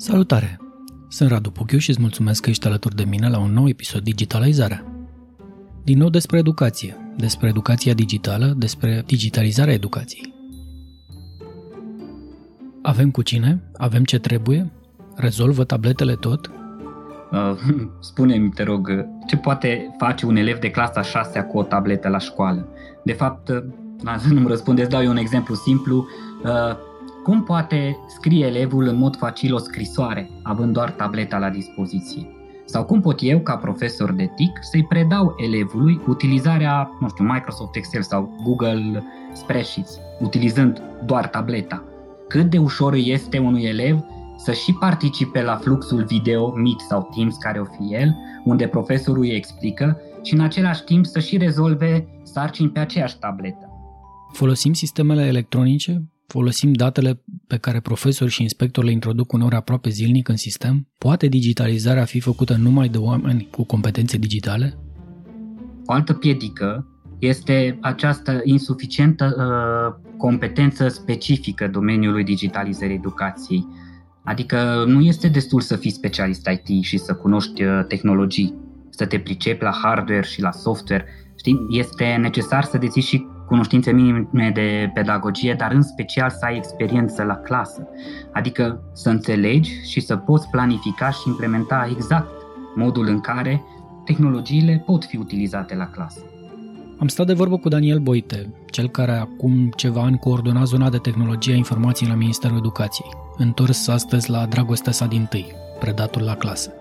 Salutare! Sunt Radu Puchiu și îți mulțumesc că ești alături de mine la un nou episod Digitalizarea. Din nou despre educație, despre educația digitală, despre digitalizarea educației. Avem cu cine? Avem ce trebuie? Rezolvă tabletele tot? Uh, spune-mi, te rog, ce poate face un elev de clasa 6 cu o tabletă la școală? De fapt, uh, nu-mi răspundeți, dau eu un exemplu simplu. Uh, cum poate scrie elevul în mod facil o scrisoare, având doar tableta la dispoziție? Sau cum pot eu, ca profesor de TIC, să-i predau elevului utilizarea, nu știu, Microsoft Excel sau Google Spreadsheets, utilizând doar tableta? Cât de ușor este unui elev să și participe la fluxul video Meet sau Teams, care o fi el, unde profesorul îi explică și în același timp să și rezolve sarcini pe aceeași tabletă. Folosim sistemele electronice Folosim datele pe care profesori și inspectori le introduc uneori aproape zilnic în sistem? Poate digitalizarea fi făcută numai de oameni cu competențe digitale? O altă piedică este această insuficientă uh, competență specifică domeniului digitalizării educației. Adică nu este destul să fii specialist IT și să cunoști uh, tehnologii, să te pricepi la hardware și la software. Știi? Este necesar să deții și cunoștințe minime de pedagogie, dar în special să ai experiență la clasă. Adică să înțelegi și să poți planifica și implementa exact modul în care tehnologiile pot fi utilizate la clasă. Am stat de vorbă cu Daniel Boite, cel care acum ceva ani coordona zona de tehnologie a informației la Ministerul Educației, întors astăzi la dragostea sa din tâi, predatul la clasă.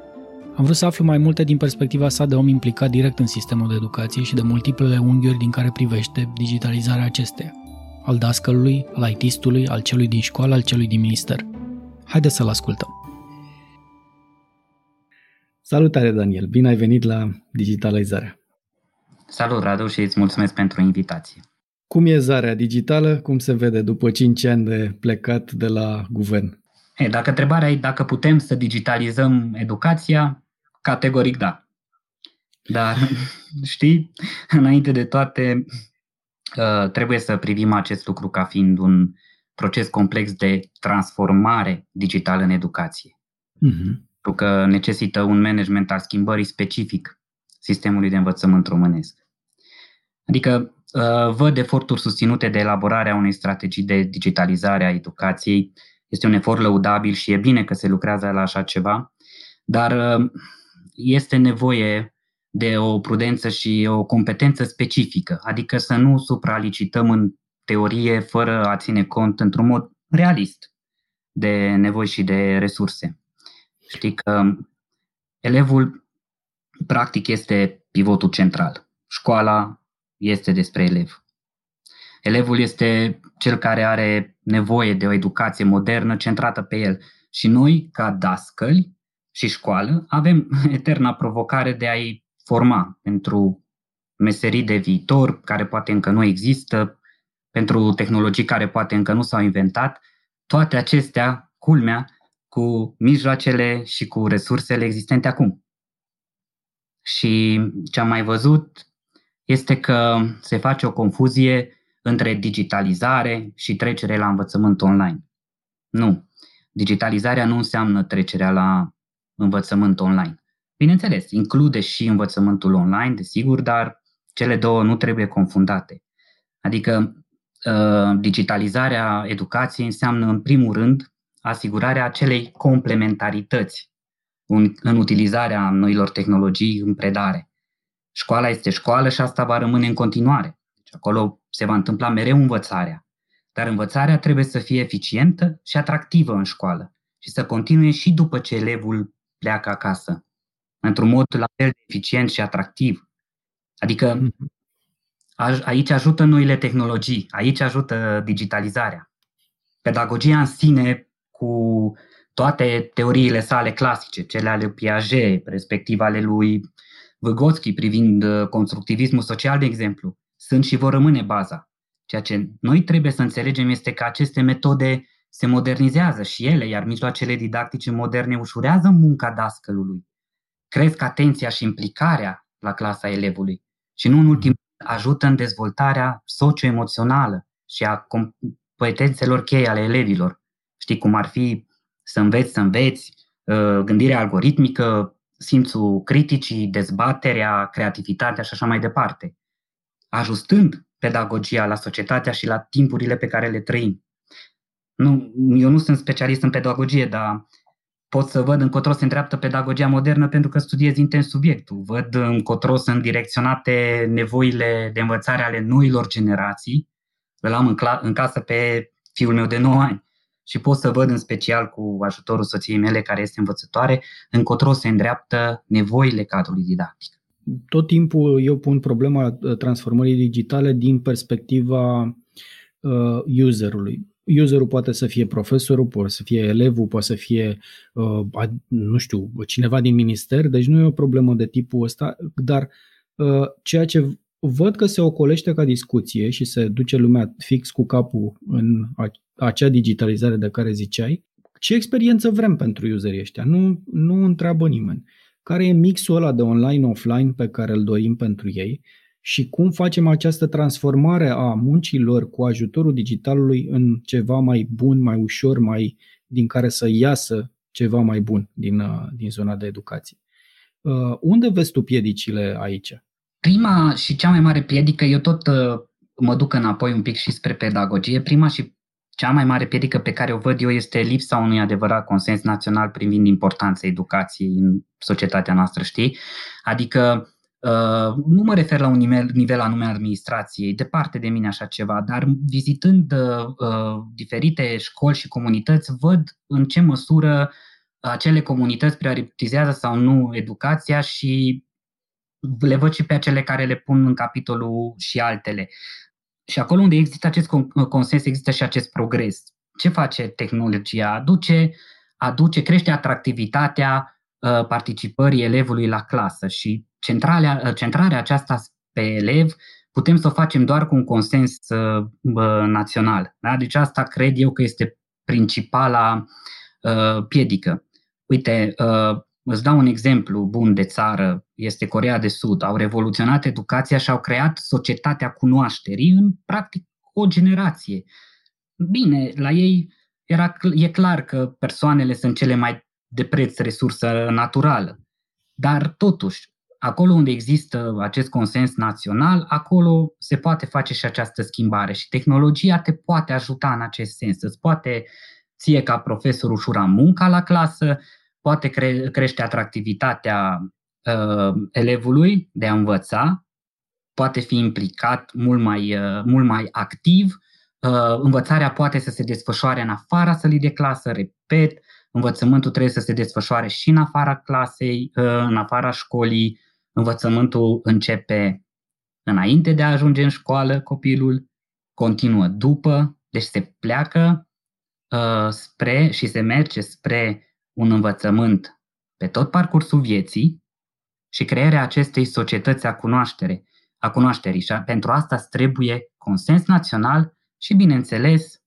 Am vrut să aflu mai multe din perspectiva sa de om implicat direct în sistemul de educație și de multiplele unghiuri din care privește digitalizarea acesteia. Al dascălului, al IT-stului, al celui din școală, al celui din minister. Haideți să-l ascultăm. Salutare, Daniel! Bine ai venit la Digitalizarea! Salut, Radu, și îți mulțumesc pentru invitație. Cum e zarea digitală? Cum se vede după 5 ani de plecat de la guvern? Hey, dacă întrebarea e dacă putem să digitalizăm educația, Categoric da. Dar, știi, înainte de toate, uh, trebuie să privim acest lucru ca fiind un proces complex de transformare digitală în educație. Uh-huh. Pentru că necesită un management al schimbării specific sistemului de învățământ românesc. Adică uh, văd eforturi susținute de elaborarea unei strategii de digitalizare a educației. Este un efort lăudabil și e bine că se lucrează la așa ceva, dar uh, este nevoie de o prudență și o competență specifică, adică să nu supralicităm în teorie fără a ține cont într-un mod realist de nevoi și de resurse. Știi că elevul practic este pivotul central. Școala este despre elev. Elevul este cel care are nevoie de o educație modernă centrată pe el. Și noi, ca dascăli, și școală, avem eterna provocare de a-i forma pentru meserii de viitor care poate încă nu există, pentru tehnologii care poate încă nu s-au inventat, toate acestea, culmea, cu mijloacele și cu resursele existente acum. Și ce am mai văzut este că se face o confuzie între digitalizare și trecere la învățământ online. Nu. Digitalizarea nu înseamnă trecerea la învățământ online. Bineînțeles, include și învățământul online, desigur, dar cele două nu trebuie confundate. Adică uh, digitalizarea educației înseamnă, în primul rând, asigurarea acelei complementarități în utilizarea noilor tehnologii în predare. Școala este școală și asta va rămâne în continuare. Deci acolo se va întâmpla mereu învățarea. Dar învățarea trebuie să fie eficientă și atractivă în școală și să continue și după ce elevul pleacă acasă, într-un mod la fel de eficient și atractiv. Adică mhm. aici ajută noile tehnologii, aici ajută digitalizarea. Pedagogia în sine, cu toate teoriile sale clasice, cele ale Piaget, respectiv ale lui Vygotsky privind uh, constructivismul social, de exemplu, sunt și vor rămâne baza. Ceea ce noi trebuie să înțelegem este că aceste metode se modernizează și ele, iar mijloacele didactice moderne ușurează munca dascălului, cresc atenția și implicarea la clasa elevului și nu în ultim ajută în dezvoltarea socioemoțională și a competențelor cheie ale elevilor. Știi cum ar fi să înveți, să înveți, uh, gândirea algoritmică, simțul criticii, dezbaterea, creativitatea și așa mai departe, ajustând pedagogia la societatea și la timpurile pe care le trăim. Nu, eu nu sunt specialist în pedagogie, dar pot să văd încotro se îndreaptă pedagogia modernă pentru că studiez intens subiectul. Văd încotro sunt direcționate nevoile de învățare ale noilor generații. Îl am în, cla- în casă pe fiul meu de 9 ani și pot să văd în special cu ajutorul soției mele care este învățătoare încotro se îndreaptă nevoile cadrului didactic. Tot timpul eu pun problema uh, transformării digitale din perspectiva uh, userului userul poate să fie profesorul, poate să fie elevul, poate să fie, uh, nu știu, cineva din minister, deci nu e o problemă de tipul ăsta, dar uh, ceea ce văd că se ocolește ca discuție și se duce lumea fix cu capul în acea digitalizare de care ziceai, ce experiență vrem pentru userii ăștia? Nu, nu întreabă nimeni. Care e mixul ăla de online-offline pe care îl dorim pentru ei? Și cum facem această transformare a muncilor cu ajutorul digitalului în ceva mai bun, mai ușor, mai din care să iasă ceva mai bun din, uh, din zona de educație. Uh, unde vezi tu piedicile aici? Prima și cea mai mare piedică, eu tot uh, mă duc înapoi un pic și spre pedagogie. Prima și cea mai mare piedică pe care o văd eu este lipsa unui adevărat consens național privind importanța educației în societatea noastră, știi? Adică Uh, nu mă refer la un nivel, nivel anume administrației, departe de mine așa ceva, dar vizitând uh, uh, diferite școli și comunități, văd în ce măsură acele comunități prioritizează sau nu educația și le văd și pe acele care le pun în capitolul și altele. Și acolo unde există acest consens, există și acest progres. Ce face tehnologia? Aduce, aduce crește atractivitatea uh, participării elevului la clasă și centrarea, centrarea aceasta pe elev putem să o facem doar cu un consens uh, național. Da? Deci asta cred eu că este principala uh, piedică. Uite, uh, îți dau un exemplu bun de țară, este Corea de Sud. Au revoluționat educația și au creat societatea cunoașterii în practic o generație. Bine, la ei era, e clar că persoanele sunt cele mai de preț resursă naturală. Dar totuși, acolo unde există acest consens național, acolo se poate face și această schimbare și tehnologia te poate ajuta în acest sens. Îți poate ție ca profesor ușura munca la clasă, poate cre- crește atractivitatea uh, elevului de a învăța, poate fi implicat mult mai, uh, mult mai activ, uh, învățarea poate să se desfășoare în afara sălii de clasă, repet, învățământul trebuie să se desfășoare și în afara clasei, uh, în afara școlii, Învățământul începe înainte de a ajunge în școală copilul, continuă după, deci se pleacă uh, spre și se merge spre un învățământ pe tot parcursul vieții și crearea acestei societăți a cunoaștere, a cunoașterii. Și pentru asta îți trebuie consens național și, bineînțeles,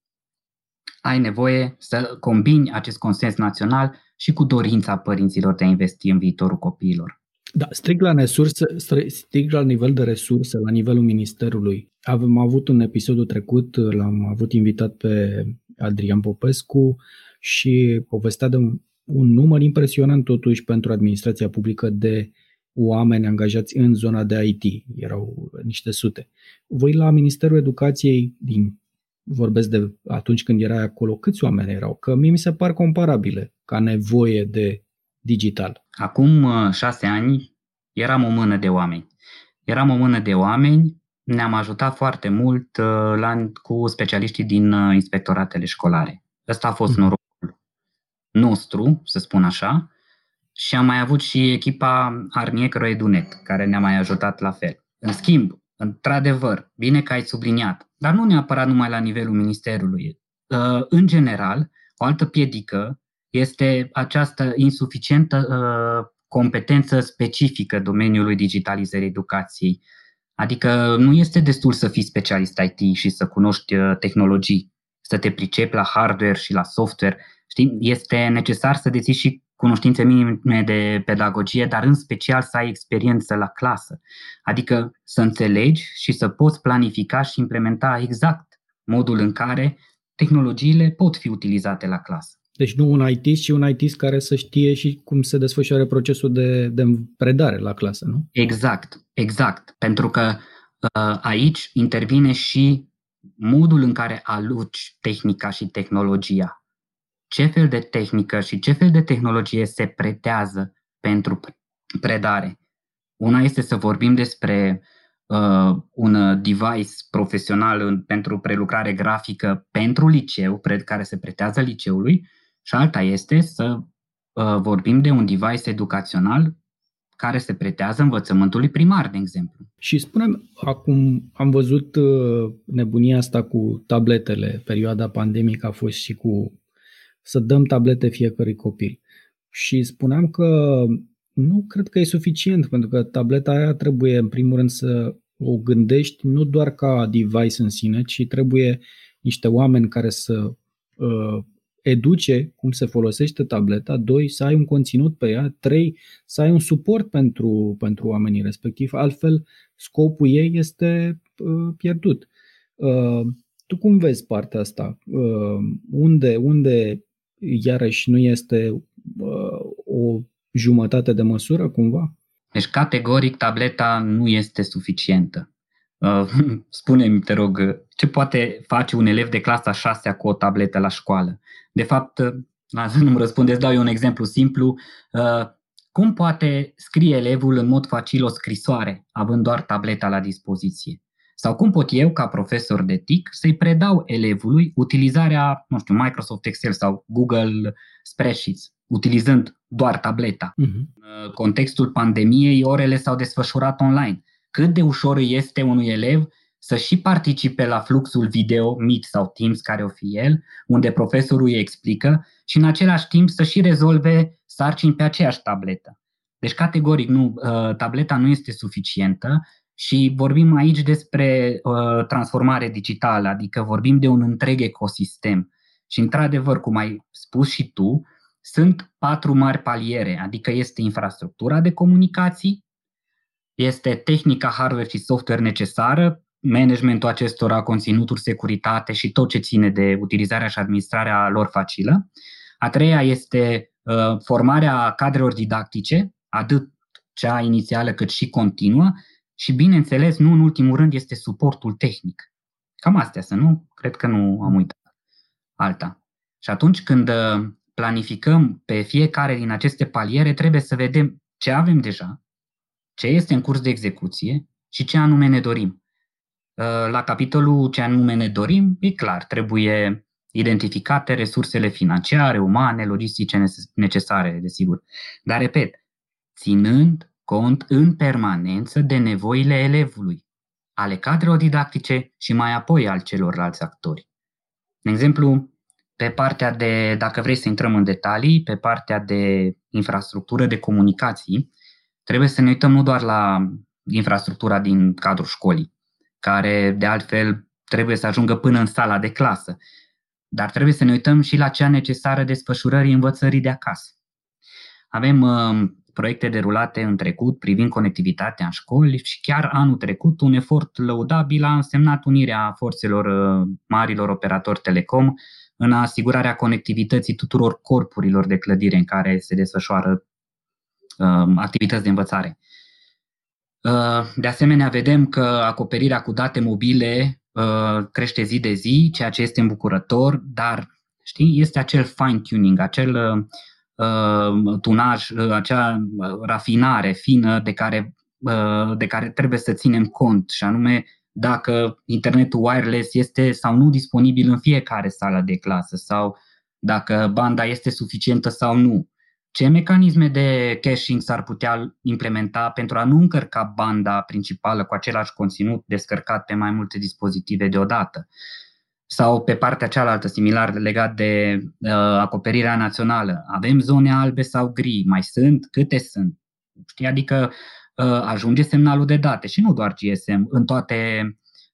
ai nevoie să combini acest consens național și cu dorința părinților de a investi în viitorul copiilor. Da, strict la, resurse, strict la nivel de resurse, la nivelul ministerului. Avem avut un episodul trecut, l-am avut invitat pe Adrian Popescu și povestea de un, un număr impresionant totuși pentru administrația publică de oameni angajați în zona de IT. Erau niște sute. Voi la Ministerul Educației, din vorbesc de atunci când era acolo, câți oameni erau? Că mie mi se par comparabile ca nevoie de digital? Acum uh, șase ani eram o mână de oameni. Eram o mână de oameni, ne-am ajutat foarte mult uh, la, cu specialiștii din uh, inspectoratele școlare. Ăsta a fost mhm. norocul nostru, să spun așa, și am mai avut și echipa Arniecro Edunet, care ne-a mai ajutat la fel. În schimb, într-adevăr, bine că ai subliniat, dar nu neapărat numai la nivelul ministerului. În general, o altă piedică este această insuficientă uh, competență specifică domeniului digitalizării educației. Adică nu este destul să fii specialist IT și să cunoști uh, tehnologii, să te pricepi la hardware și la software. Știi? Este necesar să deții și cunoștințe minime de pedagogie, dar în special să ai experiență la clasă. Adică să înțelegi și să poți planifica și implementa exact modul în care tehnologiile pot fi utilizate la clasă. Deci nu un IT, ci un IT care să știe și cum se desfășoară procesul de, de predare la clasă, nu? Exact, exact. Pentru că uh, aici intervine și modul în care aluci tehnica și tehnologia. Ce fel de tehnică și ce fel de tehnologie se pretează pentru predare. Una este să vorbim despre uh, un device profesional în, pentru prelucrare grafică pentru liceu, pred, care se pretează liceului, și alta este să uh, vorbim de un device educațional care se pretează învățământului primar, de exemplu. Și spunem, acum am văzut uh, nebunia asta cu tabletele, perioada pandemică a fost și cu să dăm tablete fiecărui copil. Și spuneam că nu cred că e suficient, pentru că tableta aia trebuie, în primul rând, să o gândești nu doar ca device în sine, ci trebuie niște oameni care să uh, educe cum se folosește tableta, doi, să ai un conținut pe ea, trei, să ai un suport pentru, pentru oamenii respectiv, altfel scopul ei este uh, pierdut. Uh, tu cum vezi partea asta? Uh, unde, unde iarăși nu este uh, o jumătate de măsură cumva? Deci categoric tableta nu este suficientă. Uh, spune-mi, te rog, ce poate face un elev de clasa 6 cu o tabletă la școală? De fapt, uh, nu-mi răspundeți, dau eu un exemplu simplu. Uh, cum poate scrie elevul în mod facil o scrisoare, având doar tableta la dispoziție? Sau cum pot eu, ca profesor de TIC, să-i predau elevului utilizarea, nu știu, Microsoft Excel sau Google Spreadsheets, utilizând doar tableta. Uh-huh. În contextul pandemiei, orele s-au desfășurat online. Cât de ușor este unui elev să și participe la fluxul video, Meet sau Teams, care o fi el, unde profesorul îi explică și în același timp să și rezolve sarcini pe aceeași tabletă. Deci, categoric, nu, uh, tableta nu este suficientă și vorbim aici despre uh, transformare digitală, adică vorbim de un întreg ecosistem. Și, într-adevăr, cum ai spus și tu, sunt patru mari paliere, adică este infrastructura de comunicații, este tehnica, hardware și software necesară, managementul acestora, conținuturi, securitate și tot ce ține de utilizarea și administrarea lor facilă. A treia este uh, formarea cadrelor didactice, atât cea inițială cât și continuă și, bineînțeles, nu în ultimul rând, este suportul tehnic. Cam astea să nu? Cred că nu am uitat alta. Și atunci când uh, planificăm pe fiecare din aceste paliere, trebuie să vedem ce avem deja, ce este în curs de execuție și ce anume ne dorim. Uh, la capitolul ce anume ne dorim, e clar, trebuie identificate resursele financiare, umane, logistice necesare, desigur. Dar, repet, ținând cont în permanență de nevoile elevului, ale cadrelor didactice și mai apoi al celorlalți actori. De exemplu, pe partea de, dacă vrei să intrăm în detalii, pe partea de infrastructură de comunicații, trebuie să ne uităm nu doar la infrastructura din cadrul școlii, care de altfel trebuie să ajungă până în sala de clasă, dar trebuie să ne uităm și la cea necesară desfășurării învățării de acasă. Avem uh, proiecte derulate în trecut privind conectivitatea în școli și chiar anul trecut un efort lăudabil a însemnat unirea forțelor uh, marilor operatori telecom în asigurarea conectivității tuturor corpurilor de clădire în care se desfășoară uh, activități de învățare. Uh, de asemenea, vedem că acoperirea cu date mobile uh, crește zi de zi, ceea ce este îmbucurător, dar știi, este acel fine-tuning, acel uh, tunaj, acea rafinare fină de care, de care trebuie să ținem cont, și anume dacă internetul wireless este sau nu disponibil în fiecare sală de clasă sau dacă banda este suficientă sau nu ce mecanisme de caching s-ar putea implementa pentru a nu încărca banda principală cu același conținut descărcat pe mai multe dispozitive deodată? Sau pe partea cealaltă, similar legat de uh, acoperirea națională, avem zone albe sau gri? Mai sunt? Câte sunt? Știi? Adică uh, ajunge semnalul de date și nu doar GSM, în toate,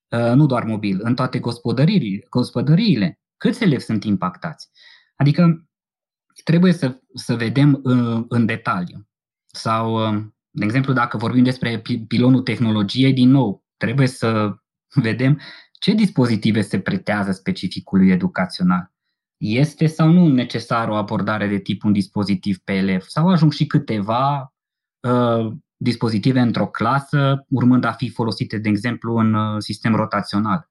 uh, nu doar mobil, în toate gospodăriile, gospodăriile. Câți elevi sunt impactați? Adică trebuie să, să vedem în, în detaliu. Sau, de exemplu, dacă vorbim despre pilonul tehnologiei, din nou, trebuie să vedem ce dispozitive se pretează specificului educațional. este sau nu necesar o abordare de tip un dispozitiv pe elev? Sau ajung și câteva uh, dispozitive într-o clasă, urmând a fi folosite, de exemplu, în uh, sistem rotațional?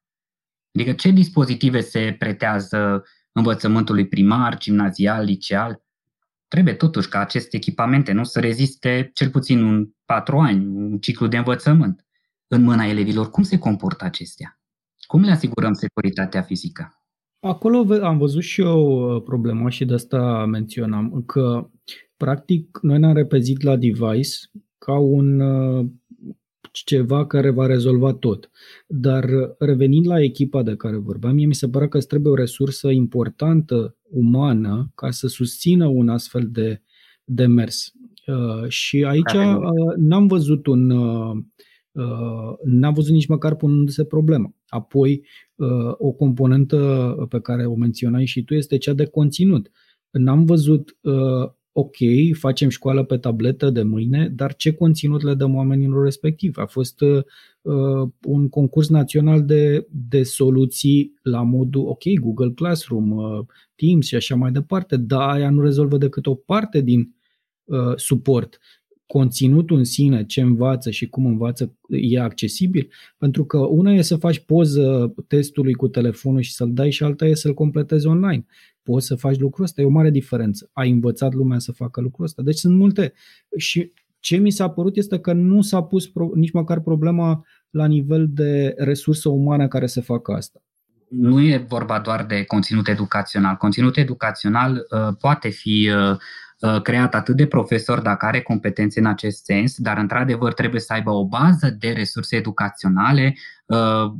Adică ce dispozitive se pretează învățământului primar, gimnazial, liceal? Trebuie totuși ca aceste echipamente nu să reziste cel puțin un patru ani, un ciclu de învățământ în mâna elevilor. Cum se comportă acestea? Cum le asigurăm securitatea fizică? Acolo am văzut și eu uh, problema și de asta menționam, că practic noi ne-am repezit la device ca un uh, ceva care va rezolva tot. Dar uh, revenind la echipa de care vorbeam, mie mi se pare că îți trebuie o resursă importantă, umană, ca să susțină un astfel de demers. Uh, și aici uh, n-am văzut un uh, Uh, n-am văzut nici măcar punându-se problema. Apoi, uh, o componentă pe care o menționai și tu este cea de conținut. N-am văzut, uh, ok, facem școală pe tabletă de mâine, dar ce conținut le dăm oamenilor respectiv? A fost un concurs național de, de soluții la modul, ok, Google Classroom, Teams și așa mai departe, dar aia nu rezolvă decât o parte din suport conținutul în sine, ce învață și cum învață, e accesibil? Pentru că una e să faci poză testului cu telefonul și să-l dai și alta e să-l completezi online. Poți să faci lucrul ăsta, e o mare diferență. Ai învățat lumea să facă lucrul ăsta. Deci sunt multe. Și ce mi s-a părut este că nu s-a pus pro- nici măcar problema la nivel de resursă umană care să facă asta nu e vorba doar de conținut educațional. Conținut educațional uh, poate fi uh, Uh, creat atât de profesor dacă are competențe în acest sens, dar într-adevăr trebuie să aibă o bază de resurse educaționale uh,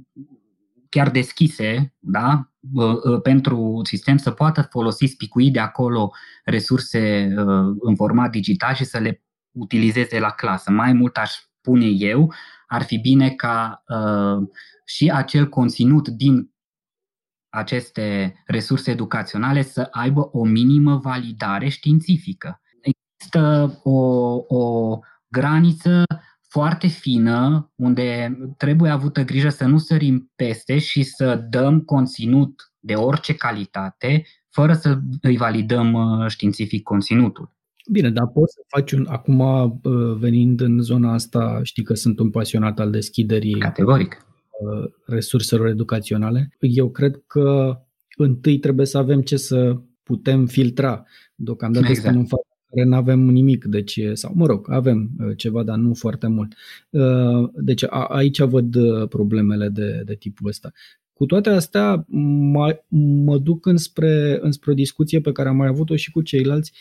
chiar deschise, da? Uh, pentru sistem să poată folosi, spicui de acolo resurse în format digital și să le utilizeze la clasă. Mai mult aș spune eu, ar fi bine ca și acel conținut din aceste resurse educaționale să aibă o minimă validare științifică. Există o, o graniță foarte fină unde trebuie avută grijă să nu sărim peste și să dăm conținut de orice calitate fără să îi validăm uh, științific conținutul. Bine, dar poți să faci un... Acum, uh, venind în zona asta, știi că sunt un pasionat al deschiderii. Categoric. Uh, resurselor educaționale. Eu cred că întâi trebuie să avem ce să putem filtra. Deocamdată exact. suntem în fața care nu avem nimic, deci, sau mă rog, avem uh, ceva, dar nu foarte mult. Uh, deci a, aici văd problemele de, de tipul ăsta. Cu toate astea, mă, mă duc înspre, înspre o discuție pe care am mai avut-o și cu ceilalți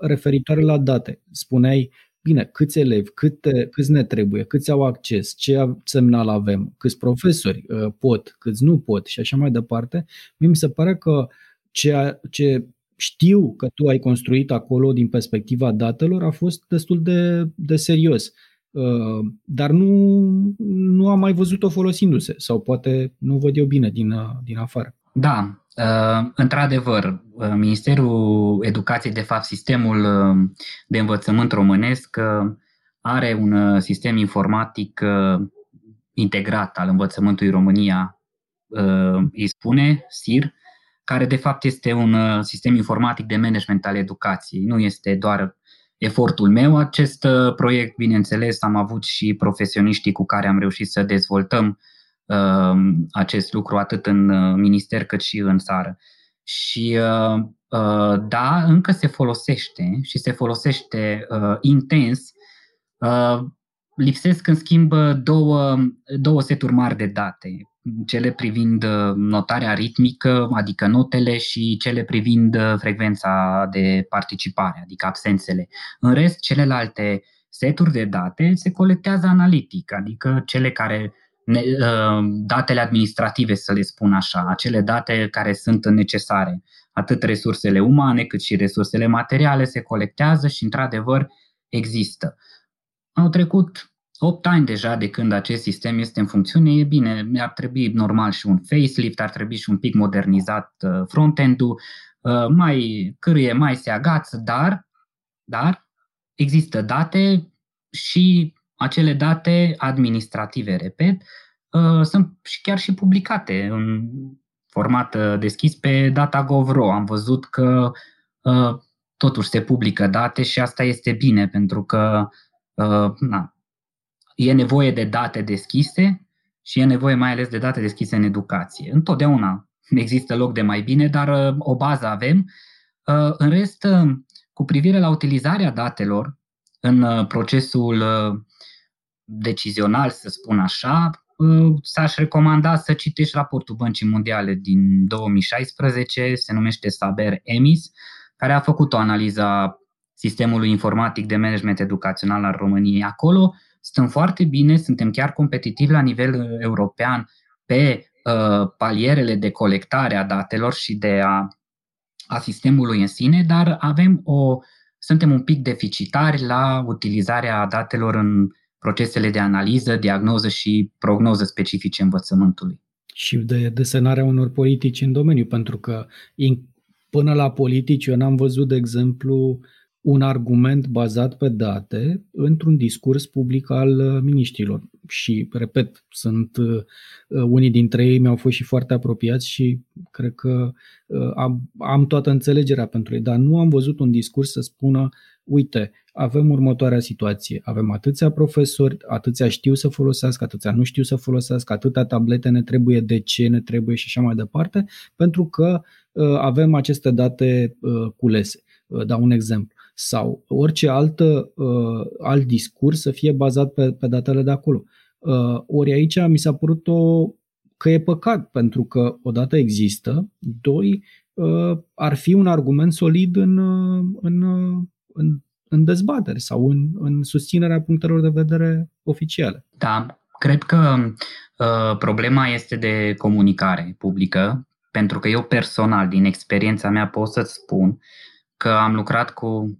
referitoare la date. Spuneai, bine, câți elevi, câte, câți ne trebuie, câți au acces, ce semnal avem, câți profesori uh, pot, câți nu pot și așa mai departe, mie mi se pare că ceea ce știu că tu ai construit acolo din perspectiva datelor a fost destul de, de serios. Uh, dar nu, nu am mai văzut-o folosindu-se sau poate nu văd eu bine din, uh, din afară. Da, uh, într-adevăr, uh, Ministerul Educației, de fapt, sistemul uh, de învățământ românesc are un sistem informatic integrat al învățământului România, îi spune SIR, care de fapt este un sistem informatic de management al educației. Nu este doar efortul meu acest proiect, bineînțeles, am avut și profesioniștii cu care am reușit să dezvoltăm Um, acest lucru atât în uh, minister cât și în țară. Și uh, uh, da, încă se folosește și se folosește intens. Lipsesc în schimb două, două seturi mari de date, cele privind notarea ritmică, adică notele, și cele privind frecvența de participare, adică absențele. În rest, celelalte seturi de date se colectează analitic, adică cele care Uh, datele administrative, să le spun așa, acele date care sunt necesare. Atât resursele umane cât și resursele materiale se colectează și, într-adevăr, există. Au trecut 8 ani deja de când acest sistem este în funcțiune, e bine, ar trebui normal și un facelift, ar trebui și un pic modernizat uh, front-end-ul, uh, mai cârâie, mai se agață, dar, dar există date și acele date administrative, repet, uh, sunt și chiar și publicate în format deschis pe DataGov.ro. Am văzut că totuși se publică date și asta este bine pentru că na, e nevoie de date deschise și e nevoie mai ales de date deschise în educație. Întotdeauna există loc de mai bine, dar o bază avem. În rest, cu privire la utilizarea datelor în procesul decizional, să spun așa, s-aș recomanda să citești raportul Băncii Mondiale din 2016, se numește Saber EMIS, care a făcut o analiză a sistemului informatic de management educațional al României. Acolo stăm foarte bine, suntem chiar competitivi la nivel uh, european pe uh, palierele de colectare a datelor și de a, a sistemului în sine, dar avem o, suntem un pic deficitari la utilizarea datelor în procesele de analiză, diagnoză și prognoză specifice învățământului. Și de desenarea unor politici în domeniu, pentru că până la politici eu n-am văzut, de exemplu, un argument bazat pe date într-un discurs public al uh, miniștrilor. Și, repet, sunt uh, unii dintre ei mi-au fost și foarte apropiați și cred că uh, am, am toată înțelegerea pentru ei, dar nu am văzut un discurs să spună, uite, avem următoarea situație, avem atâția profesori, atâția știu să folosească, atâția nu știu să folosească, atâtea tablete ne trebuie, de ce ne trebuie și așa mai departe, pentru că uh, avem aceste date uh, culese. Uh, dau un exemplu sau orice altă, uh, alt discurs să fie bazat pe, pe datele de acolo. Uh, ori aici mi s-a părut o, că e păcat, pentru că odată există, doi, uh, ar fi un argument solid în, uh, în, uh, în, în dezbateri sau în, în susținerea punctelor de vedere oficiale. Da, cred că uh, problema este de comunicare publică, pentru că eu personal, din experiența mea, pot să-ți spun că am lucrat cu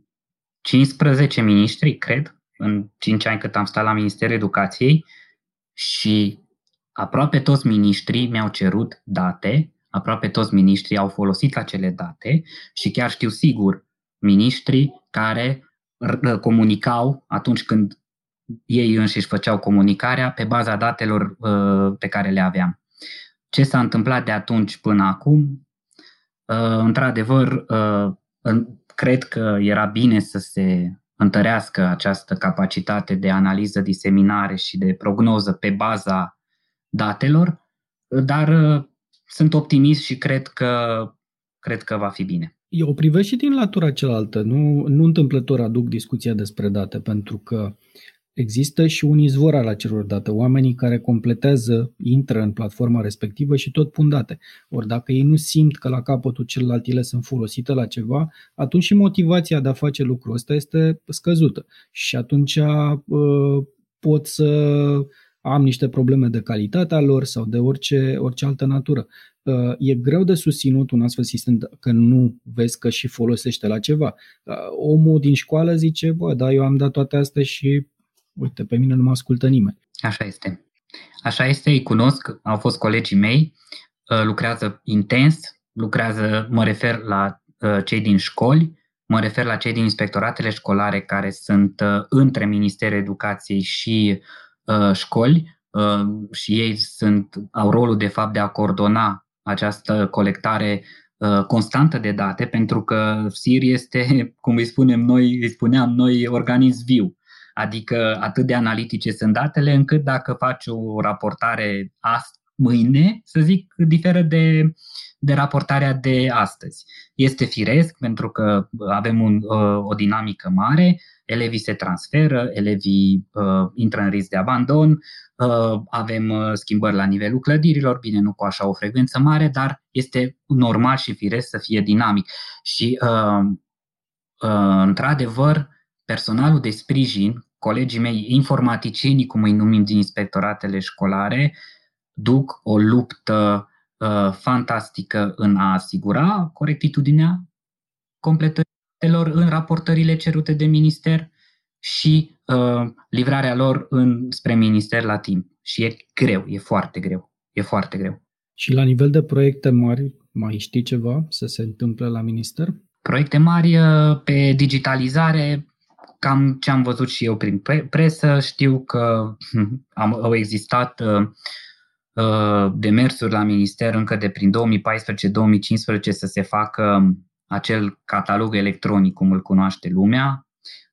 15 miniștri, cred, în 5 ani cât am stat la Ministerul Educației și aproape toți miniștrii mi-au cerut date, aproape toți miniștrii au folosit acele date și chiar știu sigur miniștrii care comunicau atunci când ei înșiși făceau comunicarea pe baza datelor uh, pe care le aveam. Ce s-a întâmplat de atunci până acum? Uh, într-adevăr, uh, cred că era bine să se întărească această capacitate de analiză, diseminare și de prognoză pe baza datelor, dar uh, sunt optimist și cred că, cred că va fi bine. Eu o privesc și din latura cealaltă. Nu, nu întâmplător aduc discuția despre date, pentru că Există și un izvor al acelor date, oamenii care completează, intră în platforma respectivă și tot pun date. Ori dacă ei nu simt că la capătul celălalt ele sunt folosite la ceva, atunci și motivația de a face lucrul ăsta este scăzută. Și atunci uh, pot să am niște probleme de calitate a lor sau de orice, orice altă natură. Uh, e greu de susținut un astfel sistem că nu vezi că și folosește la ceva. Uh, omul din școală zice, bă, da, eu am dat toate astea și uite, pe mine nu mă ascultă nimeni. Așa este. Așa este, îi cunosc, au fost colegii mei, uh, lucrează intens, lucrează, mă refer la uh, cei din școli, mă refer la cei din inspectoratele școlare care sunt uh, între Ministerul Educației și școli și ei sunt, au rolul de fapt de a coordona această colectare constantă de date, pentru că SIR este, cum îi spunem noi, îi spuneam noi, organism viu. Adică atât de analitice sunt datele încât dacă faci o raportare ast- mâine, să zic, diferă de, de raportarea de astăzi. Este firesc pentru că avem un, uh, o dinamică mare, elevii se transferă, elevii uh, intră în risc de abandon, uh, avem uh, schimbări la nivelul clădirilor, bine, nu cu așa o frecvență mare, dar este normal și firesc să fie dinamic. Și, uh, uh, într-adevăr, personalul de sprijin colegii mei informaticienii, cum îi numim din inspectoratele școlare, duc o luptă uh, fantastică în a asigura corectitudinea completărilor în raportările cerute de minister și uh, livrarea lor în, spre minister la timp. Și e greu, e foarte greu. E foarte greu. Și la nivel de proiecte mari, mai știi ceva să se întâmple la minister? Proiecte mari uh, pe digitalizare, cam ce am văzut și eu prin presă, știu că hm, am, au existat uh, uh, demersuri la minister încă de prin 2014-2015 să se facă acel catalog electronic cum îl cunoaște lumea.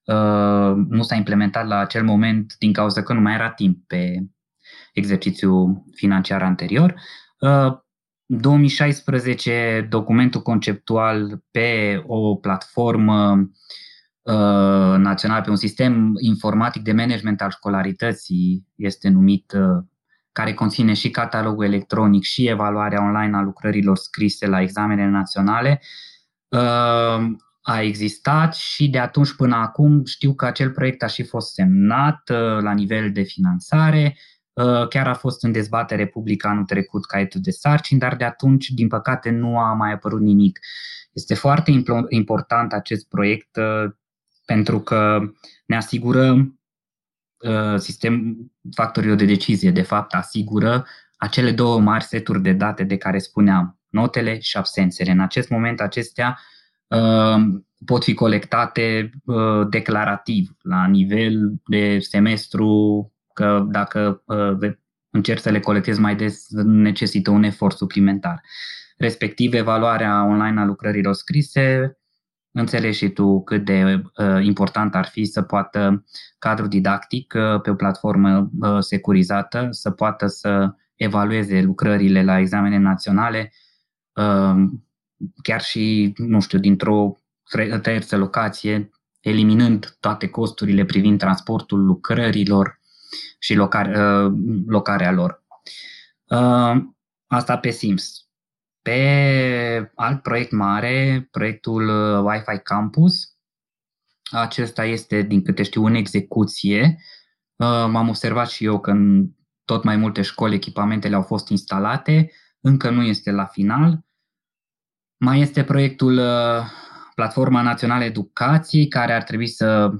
Uh, nu s-a implementat la acel moment din cauza că nu mai era timp pe exercițiul financiar anterior. 2016 documentul conceptual pe o platformă uh, națională, pe un sistem informatic de management al școlarității este numit, uh, care conține și catalogul electronic și evaluarea online a lucrărilor scrise la examenele naționale, uh, a existat și de atunci până acum știu că acel proiect a și fost semnat uh, la nivel de finanțare Uh, chiar a fost în dezbatere publică anul trecut caietul de sarcini, dar de atunci, din păcate, nu a mai apărut nimic. Este foarte important acest proiect uh, pentru că ne asigură uh, sistem, factorilor de decizie, de fapt, asigură acele două mari seturi de date de care spuneam, notele și absențele. În acest moment, acestea pot fi colectate declarativ, la nivel de semestru că dacă uh, încerci să le colectezi mai des, necesită un efort suplimentar. Respectiv, evaluarea online a lucrărilor scrise, înțelegi și tu cât de uh, important ar fi să poată cadrul didactic uh, pe o platformă uh, securizată, să poată să evalueze lucrările la examene naționale, uh, chiar și, nu știu, dintr-o terță locație, eliminând toate costurile privind transportul lucrărilor, și locare, uh, locarea lor. Uh, asta pe Sims. Pe alt proiect mare, proiectul uh, Wi-Fi Campus, acesta este, din câte știu, în execuție. M-am observat și eu că în tot mai multe școli echipamentele au fost instalate, încă nu este la final. Mai este proiectul Platforma Națională Educației, care ar trebui să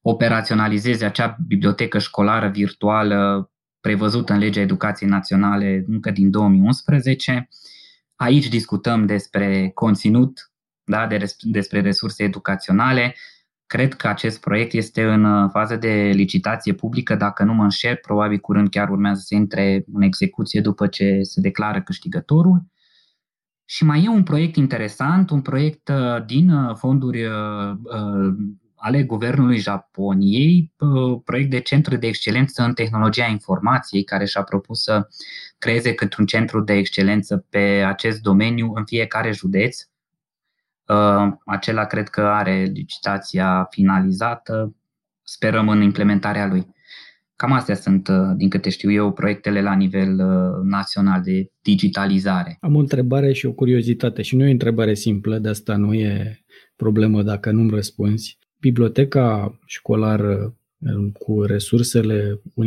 operaționalizeze acea bibliotecă școlară virtuală prevăzută în legea educației naționale încă din 2011. Aici discutăm despre conținut, da, de, despre resurse educaționale. Cred că acest proiect este în fază de licitație publică, dacă nu mă înșel, probabil curând chiar urmează să intre în execuție după ce se declară câștigătorul. Și mai e un proiect interesant, un proiect uh, din uh, fonduri uh, ale Guvernului Japoniei, proiect de centru de excelență în tehnologia informației, care și-a propus să creeze cât un centru de excelență pe acest domeniu în fiecare județ. Ă, acela cred că are licitația finalizată, sperăm în implementarea lui. Cam astea sunt, ă, din câte știu eu, proiectele la nivel ă, național de digitalizare. Am o întrebare și o curiozitate și nu e o întrebare simplă, de asta nu e problemă dacă nu-mi răspunzi biblioteca școlară uh, cu resursele uh,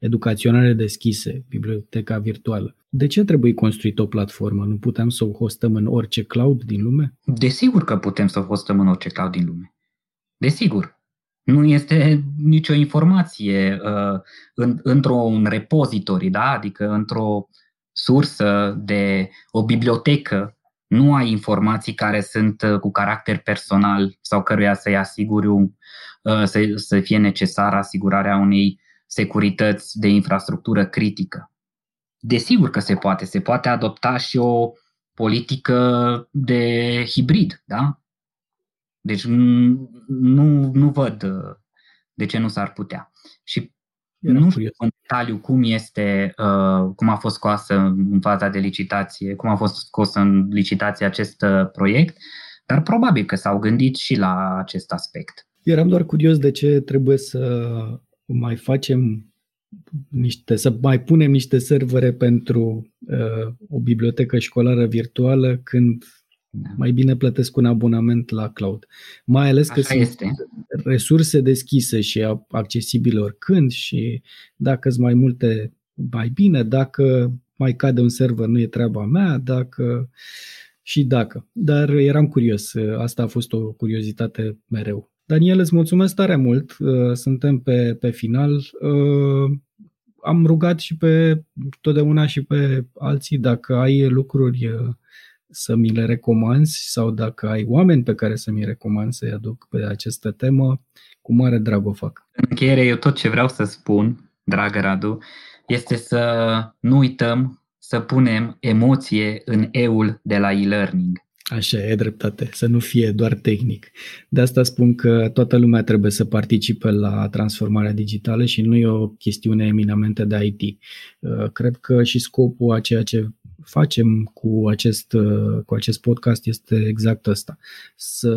educaționale deschise, biblioteca virtuală. De ce trebuie construit o platformă? Nu putem să o hostăm în orice cloud din lume? Desigur că putem să o hostăm în orice cloud din lume. Desigur. Nu este nicio informație uh, în, într-un repozitori, da? adică într-o sursă de o bibliotecă nu ai informații care sunt uh, cu caracter personal sau căruia să-i asiguri uh, să, să fie necesară asigurarea unei securități de infrastructură critică. Desigur că se poate, se poate adopta și o politică de hibrid, da? Deci nu, nu văd uh, de ce nu s-ar putea. Și era nu știu în detaliu cum este, uh, cum a fost scoasă în faza de licitație, cum a fost scos în licitație acest uh, proiect, dar probabil că s-au gândit și la acest aspect. Eram doar curios de ce trebuie să mai facem niște, să mai punem niște servere pentru uh, o bibliotecă școlară virtuală când da. mai bine plătesc un abonament la cloud. Mai ales că Așa sunt resurse deschise și accesibile oricând și dacă sunt mai multe, mai bine, dacă mai cade un server nu e treaba mea, dacă și dacă. Dar eram curios, asta a fost o curiozitate mereu. Daniel, îți mulțumesc tare mult, suntem pe, pe final. Am rugat și pe totdeauna și pe alții dacă ai lucruri să mi le recomanzi sau dacă ai oameni pe care să mi recomand să-i aduc pe această temă, cu mare drag o fac. În încheiere, eu tot ce vreau să spun, dragă Radu, este să nu uităm să punem emoție în eul de la e-learning. Așa, e dreptate, să nu fie doar tehnic. De asta spun că toată lumea trebuie să participe la transformarea digitală și nu e o chestiune eminamente de IT. Uh, cred că și scopul a ceea ce facem cu acest, uh, cu acest podcast este exact ăsta. Să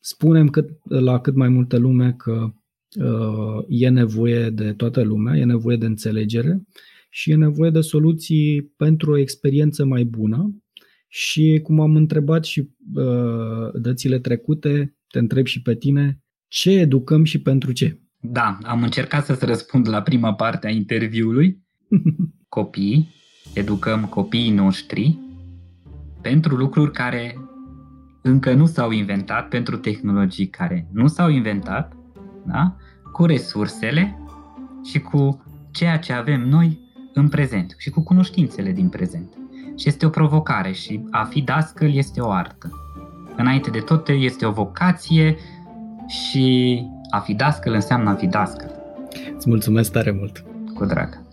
spunem cât, la cât mai multă lume că uh, e nevoie de toată lumea, e nevoie de înțelegere și e nevoie de soluții pentru o experiență mai bună și cum am întrebat și uh, dățile trecute, te întreb și pe tine, ce educăm și pentru ce? Da, am încercat să-ți răspund la prima parte a interviului. Copii, educăm copiii noștri pentru lucruri care încă nu s-au inventat, pentru tehnologii care nu s-au inventat, da? cu resursele și cu ceea ce avem noi în prezent și cu cunoștințele din prezent. Și este o provocare și a fi dascăl este o artă. Înainte de toate este o vocație și a fi dascăl înseamnă a fi dascăl. Îți mulțumesc tare mult! Cu drag!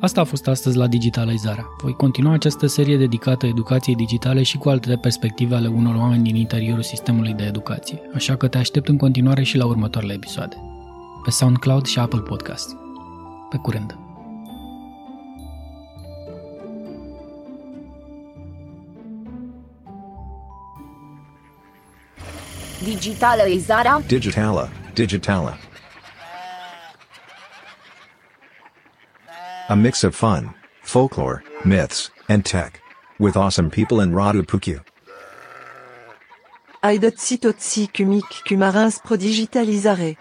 Asta a fost astăzi la Digitalizarea. Voi continua această serie dedicată educației digitale și cu alte perspective ale unor oameni din interiorul sistemului de educație, așa că te aștept în continuare și la următoarele episoade. Pe SoundCloud și Apple Podcast. Pe curând! Digitalizarea Digitala Digitala A mix of fun, folklore, myths, and tech. With awesome people in Radu Pukyu. Aidotsi totsi kumik kumarins prodigitalisare.